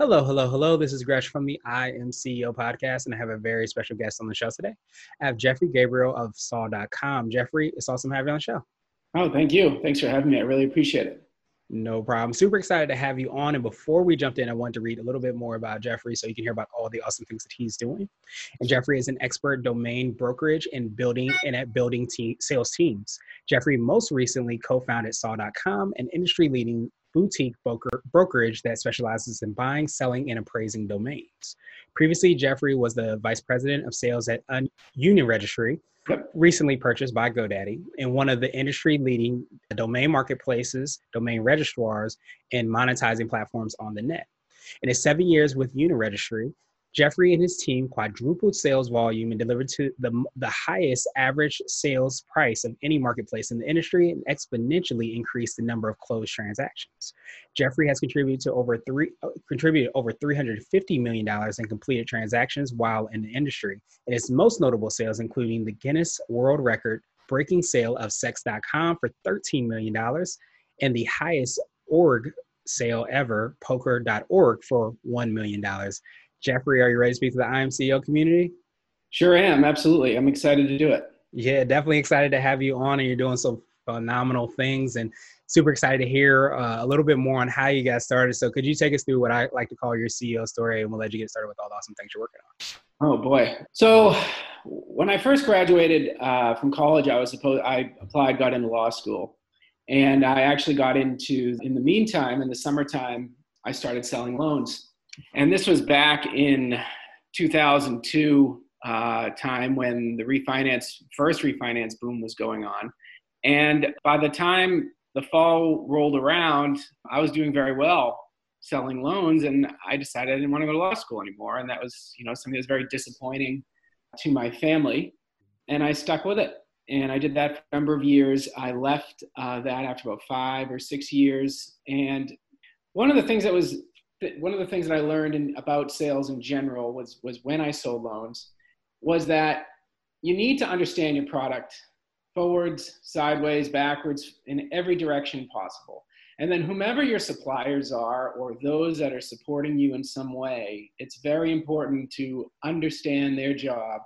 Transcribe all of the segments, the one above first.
Hello, hello, hello. This is Gresh from the I Am CEO podcast, and I have a very special guest on the show today. I have Jeffrey Gabriel of Saw.com. Jeffrey, it's awesome to have you on the show. Oh, thank you. Thanks for having me. I really appreciate it. No problem. Super excited to have you on. And before we jumped in, I want to read a little bit more about Jeffrey so you can hear about all the awesome things that he's doing. And Jeffrey is an expert domain brokerage in building and at building te- sales teams. Jeffrey most recently co-founded Saw.com, an industry-leading boutique broker- brokerage that specializes in buying, selling, and appraising domains. Previously, Jeffrey was the vice president of sales at Un- Uniregistry, recently purchased by GoDaddy, and one of the industry leading domain marketplaces, domain registrars, and monetizing platforms on the net. In his seven years with Uniregistry, Jeffrey and his team quadrupled sales volume and delivered to the, the highest average sales price of any marketplace in the industry and exponentially increased the number of closed transactions. Jeffrey has contributed to over three uh, contributed over $350 million in completed transactions while in the industry. And his most notable sales including the Guinness World Record breaking sale of sex.com for $13 million and the highest org sale ever, poker.org for $1 million. Jeffrey, are you ready to speak to the IMCEO community? Sure am. Absolutely. I'm excited to do it. Yeah, definitely excited to have you on, and you're doing some phenomenal things, and super excited to hear uh, a little bit more on how you got started. So, could you take us through what I like to call your CEO story, and we'll let you get started with all the awesome things you're working on? Oh boy! So, when I first graduated uh, from college, I was supposed I applied, got into law school, and I actually got into. In the meantime, in the summertime, I started selling loans and this was back in 2002 uh, time when the refinance, first refinance boom was going on. And by the time the fall rolled around, I was doing very well selling loans and I decided I didn't want to go to law school anymore. And that was, you know, something that was very disappointing to my family. And I stuck with it. And I did that for a number of years. I left uh, that after about five or six years. And one of the things that was one of the things that I learned in, about sales in general was was when I sold loans was that you need to understand your product forwards, sideways, backwards, in every direction possible. And then whomever your suppliers are or those that are supporting you in some way, it's very important to understand their job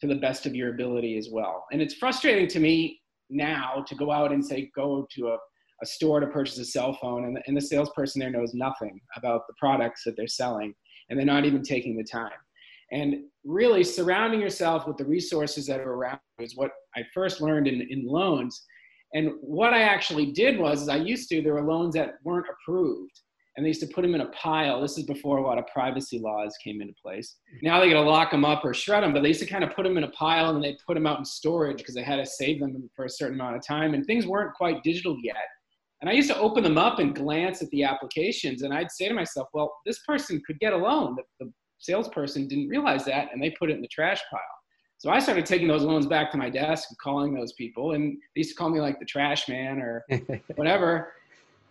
to the best of your ability as well. And it's frustrating to me now to go out and say go to a a store to purchase a cell phone and the, and the salesperson there knows nothing about the products that they're selling and they're not even taking the time and really surrounding yourself with the resources that are around is what i first learned in, in loans and what i actually did was is i used to there were loans that weren't approved and they used to put them in a pile. This is before a lot of privacy laws came into place. Now they got to lock them up or shred them, but they used to kind of put them in a pile and they put them out in storage because they had to save them for a certain amount of time. And things weren't quite digital yet. And I used to open them up and glance at the applications, and I'd say to myself, well, this person could get a loan. The, the salesperson didn't realize that, and they put it in the trash pile. So I started taking those loans back to my desk and calling those people, and they used to call me like the trash man or whatever.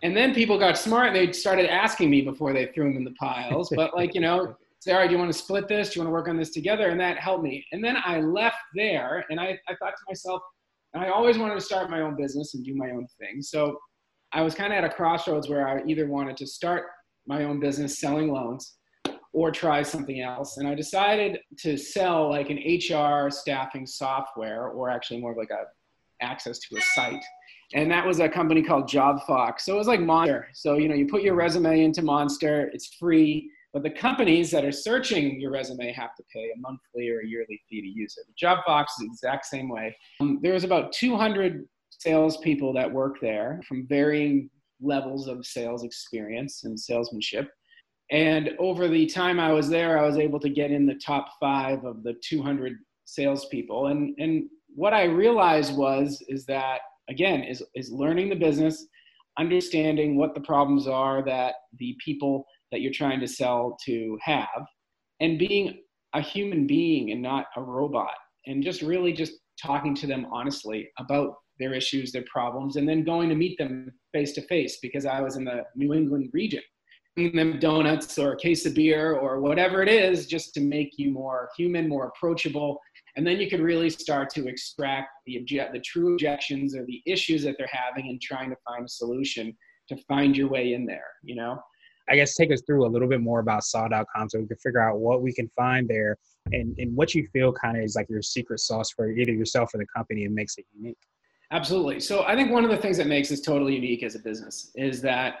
And then people got smart and they started asking me before they threw them in the piles. But like, you know, say, all right, do you want to split this? Do you want to work on this together? And that helped me. And then I left there and I, I thought to myself, I always wanted to start my own business and do my own thing. So I was kind of at a crossroads where I either wanted to start my own business selling loans or try something else. And I decided to sell like an HR staffing software or actually more of like a access to a site. And that was a company called JobFox. So it was like Monster. So, you know, you put your resume into Monster, it's free, but the companies that are searching your resume have to pay a monthly or a yearly fee to use it. JobFox is the exact same way. Um, there was about 200 salespeople that work there from varying levels of sales experience and salesmanship. And over the time I was there, I was able to get in the top five of the 200 salespeople. And, and what I realized was, is that again, is, is learning the business, understanding what the problems are that the people that you're trying to sell to have, and being a human being and not a robot and just really just talking to them honestly about their issues, their problems, and then going to meet them face to face because I was in the New England region. Bringing them donuts or a case of beer or whatever it is, just to make you more human, more approachable, and then you can really start to extract the object, the true objections or the issues that they're having, and trying to find a solution to find your way in there. You know. I guess take us through a little bit more about saw.com so we can figure out what we can find there and, and what you feel kind of is like your secret sauce for either yourself or the company and makes it unique. Absolutely. So I think one of the things that makes us totally unique as a business is that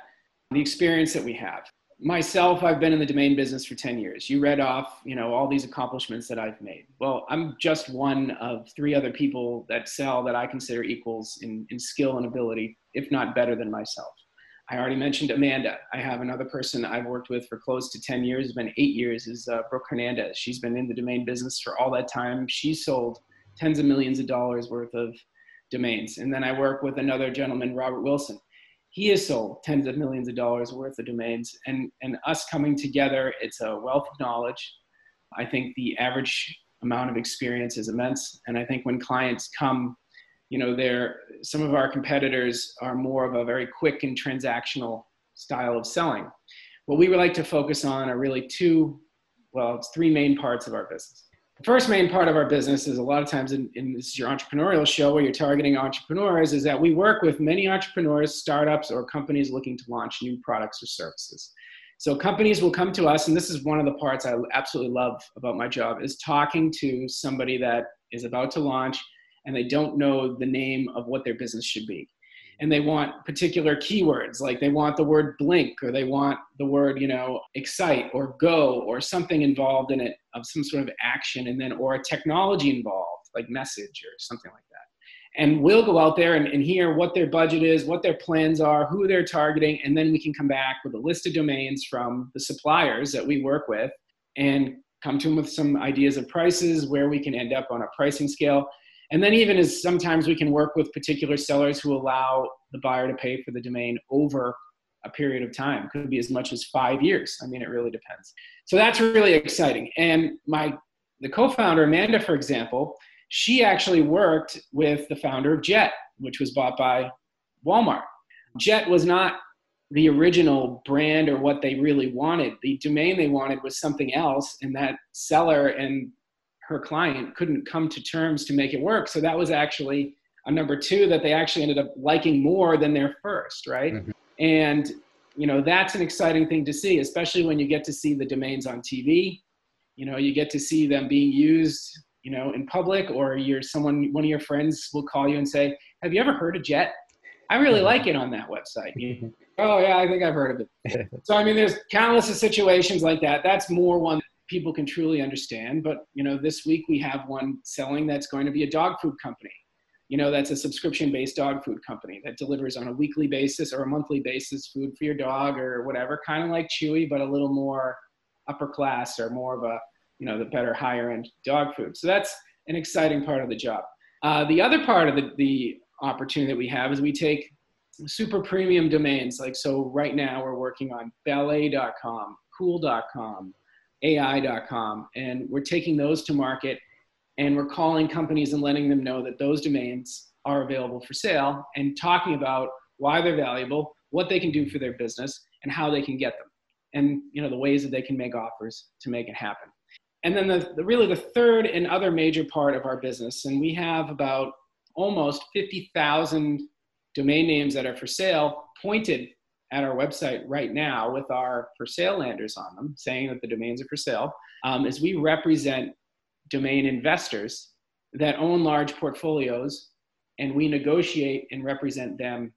the experience that we have. Myself, I've been in the domain business for 10 years. You read off, you know, all these accomplishments that I've made. Well, I'm just one of three other people that sell that I consider equals in, in skill and ability, if not better than myself. I already mentioned Amanda. I have another person I've worked with for close to 10 years, been eight years, is uh, Brooke Hernandez. She's been in the domain business for all that time. She sold tens of millions of dollars worth of domains. And then I work with another gentleman, Robert Wilson. He has sold tens of millions of dollars worth of domains. And, and us coming together, it's a wealth of knowledge. I think the average amount of experience is immense. And I think when clients come, you know, they're, some of our competitors are more of a very quick and transactional style of selling. What we would like to focus on are really two, well, it's three main parts of our business. The first main part of our business is a lot of times in, in this is your entrepreneurial show where you're targeting entrepreneurs is that we work with many entrepreneurs, startups, or companies looking to launch new products or services. So companies will come to us, and this is one of the parts I absolutely love about my job is talking to somebody that is about to launch and they don't know the name of what their business should be and they want particular keywords like they want the word blink or they want the word you know excite or go or something involved in it of some sort of action and then or a technology involved like message or something like that. And we'll go out there and, and hear what their budget is what their plans are who they're targeting and then we can come back with a list of domains from the suppliers that we work with and come to them with some ideas of prices where we can end up on a pricing scale and then even as sometimes we can work with particular sellers who allow the buyer to pay for the domain over a period of time. Could be as much as five years. I mean, it really depends. So that's really exciting. And my the co-founder Amanda, for example, she actually worked with the founder of Jet, which was bought by Walmart. Jet was not the original brand or what they really wanted. The domain they wanted was something else, and that seller and her client couldn't come to terms to make it work. So that was actually a number two that they actually ended up liking more than their first, right? Mm-hmm. And you know that's an exciting thing to see, especially when you get to see the domains on TV. You know, you get to see them being used, you know, in public, or you're someone, one of your friends will call you and say, "Have you ever heard of Jet? I really mm-hmm. like it on that website." oh yeah, I think I've heard of it. so I mean, there's countless of situations like that. That's more one people can truly understand. But you know, this week we have one selling that's going to be a dog food company. You know, that's a subscription-based dog food company that delivers on a weekly basis or a monthly basis food for your dog or whatever, kind of like Chewy, but a little more upper class or more of a you know the better higher end dog food. So that's an exciting part of the job. Uh, the other part of the, the opportunity that we have is we take super premium domains. Like so, right now we're working on ballet.com, cool.com, AI.com, and we're taking those to market and we're calling companies and letting them know that those domains are available for sale and talking about why they're valuable, what they can do for their business, and how they can get them, and you know the ways that they can make offers to make it happen. And then the, the really the third and other major part of our business, and we have about almost 50,000 domain names that are for sale pointed at our website right now with our for sale landers on them saying that the domains are for sale um, is we represent domain investors that own large portfolios and we negotiate and represent them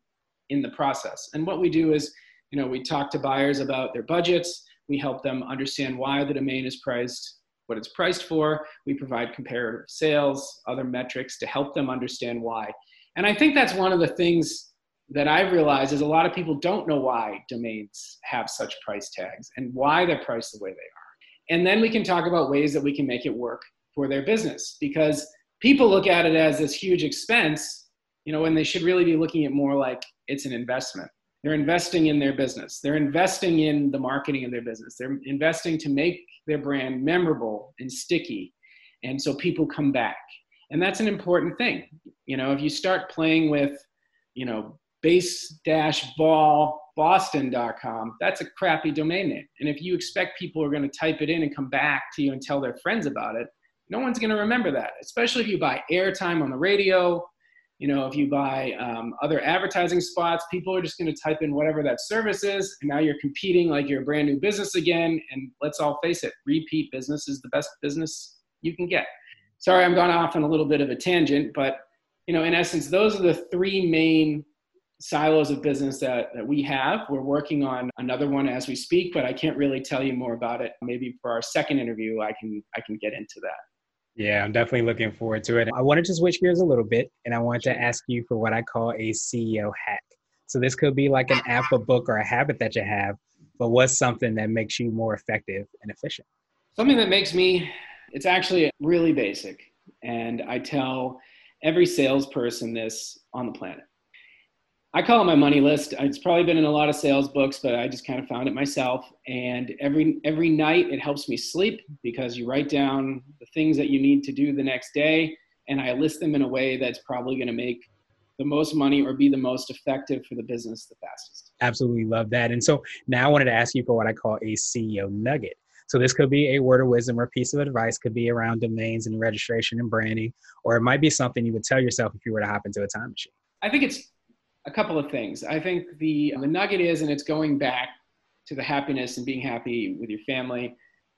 in the process. And what we do is you know we talk to buyers about their budgets. We help them understand why the domain is priced what it's priced for. We provide comparative sales other metrics to help them understand why. And i think that's one of the things that I've realized is a lot of people don't know why domains have such price tags and why they're priced the way they are. And then we can talk about ways that we can make it work for their business because people look at it as this huge expense, you know, when they should really be looking at more like it's an investment. they're investing in their business. They're investing in the marketing of their business. They're investing to make their brand memorable and sticky. And so people come back. And that's an important thing. You know, if you start playing with, you know, base dash ball boston.com, that's a crappy domain name. And if you expect people are going to type it in and come back to you and tell their friends about it, no one's going to remember that, especially if you buy airtime on the radio. You know, if you buy um, other advertising spots, people are just going to type in whatever that service is. And now you're competing like you're a brand new business again. And let's all face it, repeat business is the best business you can get. Sorry, I'm gone off on a little bit of a tangent, but you know, in essence, those are the three main silos of business that, that we have. We're working on another one as we speak, but I can't really tell you more about it. Maybe for our second interview, I can I can get into that. Yeah, I'm definitely looking forward to it. I wanted to switch gears a little bit, and I wanted to ask you for what I call a CEO hack. So this could be like an app, a book, or a habit that you have, but what's something that makes you more effective and efficient? Something that makes me, it's actually really basic, and I tell every salesperson this on the planet. I call it my money list. It's probably been in a lot of sales books, but I just kind of found it myself. And every every night it helps me sleep because you write down the things that you need to do the next day, and I list them in a way that's probably going to make the most money or be the most effective for the business the fastest. Absolutely love that. And so now I wanted to ask you for what I call a CEO nugget. So this could be a word of wisdom or piece of advice, could be around domains and registration and branding, or it might be something you would tell yourself if you were to hop into a time machine. I think it's a couple of things. I think the the nugget is, and it's going back to the happiness and being happy with your family.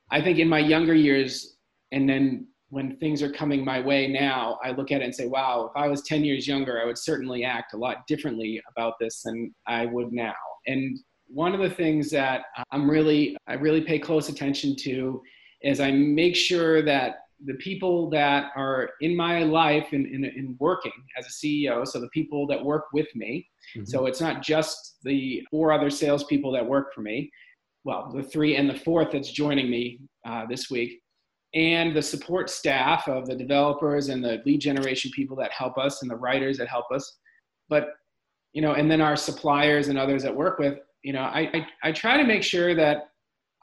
I think in my younger years, and then when things are coming my way now, I look at it and say, wow, if I was 10 years younger, I would certainly act a lot differently about this than I would now. And one of the things that I'm really, I really pay close attention to is I make sure that the people that are in my life in, in, in, working as a CEO, so the people that work with me. Mm-hmm. So it's not just the four other salespeople that work for me. Well, the three and the fourth that's joining me uh, this week, and the support staff of the developers and the lead generation people that help us and the writers that help us. But you know, and then our suppliers and others that work with. You know, I, I, I try to make sure that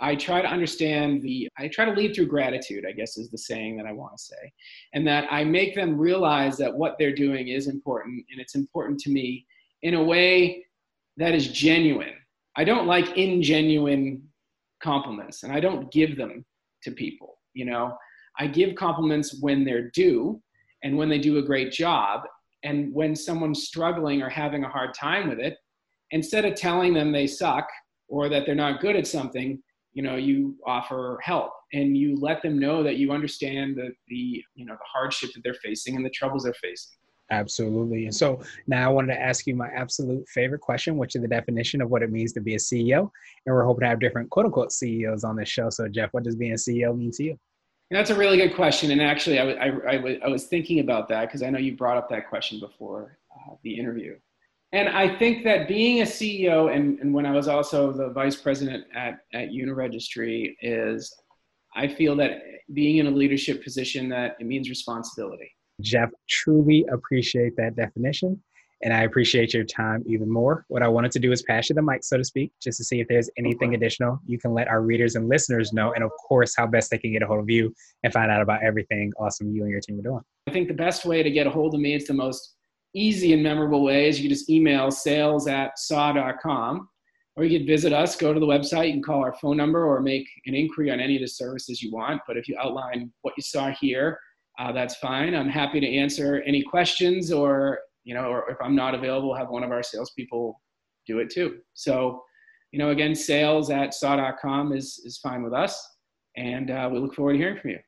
I try to understand the, I try to lead through gratitude, I guess is the saying that I want to say. And that I make them realize that what they're doing is important and it's important to me in a way that is genuine. I don't like ingenuine compliments and I don't give them to people, you know. I give compliments when they're due and when they do a great job. And when someone's struggling or having a hard time with it, instead of telling them they suck or that they're not good at something, you know you offer help and you let them know that you understand the the you know the hardship that they're facing and the troubles they're facing. Absolutely. And so now i wanted to ask you my absolute favorite question which is the definition of what it means to be a ceo and we're hoping to have different quote unquote ceos on this show. So jeff what does being a ceo mean to you? That's a really good question. And actually i, I, I, I was thinking about that because i know you brought up that question before uh, the interview and I think that being a CEO and, and when I was also the vice president at, at Uniregistry is I feel that being in a leadership position that it means responsibility. Jeff, truly appreciate that definition. And I appreciate your time even more. What I wanted to do is pass you the mic, so to speak, just to see if there's anything additional you can let our readers and listeners know. And of course, how best they can get a hold of you and find out about everything awesome you and your team are doing. I think the best way to get a hold of me is the most easy and memorable ways. You can just email sales at saw.com or you can visit us, go to the website, you can call our phone number or make an inquiry on any of the services you want. But if you outline what you saw here, uh, that's fine. I'm happy to answer any questions or, you know, or if I'm not available, have one of our salespeople do it too. So, you know, again, sales at saw.com is, is fine with us. And uh, we look forward to hearing from you.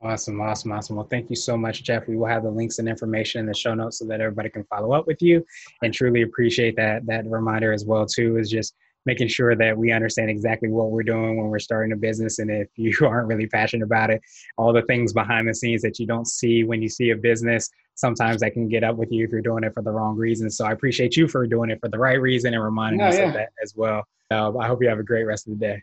Awesome, awesome, awesome. Well, thank you so much, Jeff. We will have the links and information in the show notes so that everybody can follow up with you. And truly appreciate that that reminder as well too. Is just making sure that we understand exactly what we're doing when we're starting a business. And if you aren't really passionate about it, all the things behind the scenes that you don't see when you see a business, sometimes that can get up with you if you're doing it for the wrong reasons. So I appreciate you for doing it for the right reason and reminding us yeah. of that as well. Uh, I hope you have a great rest of the day.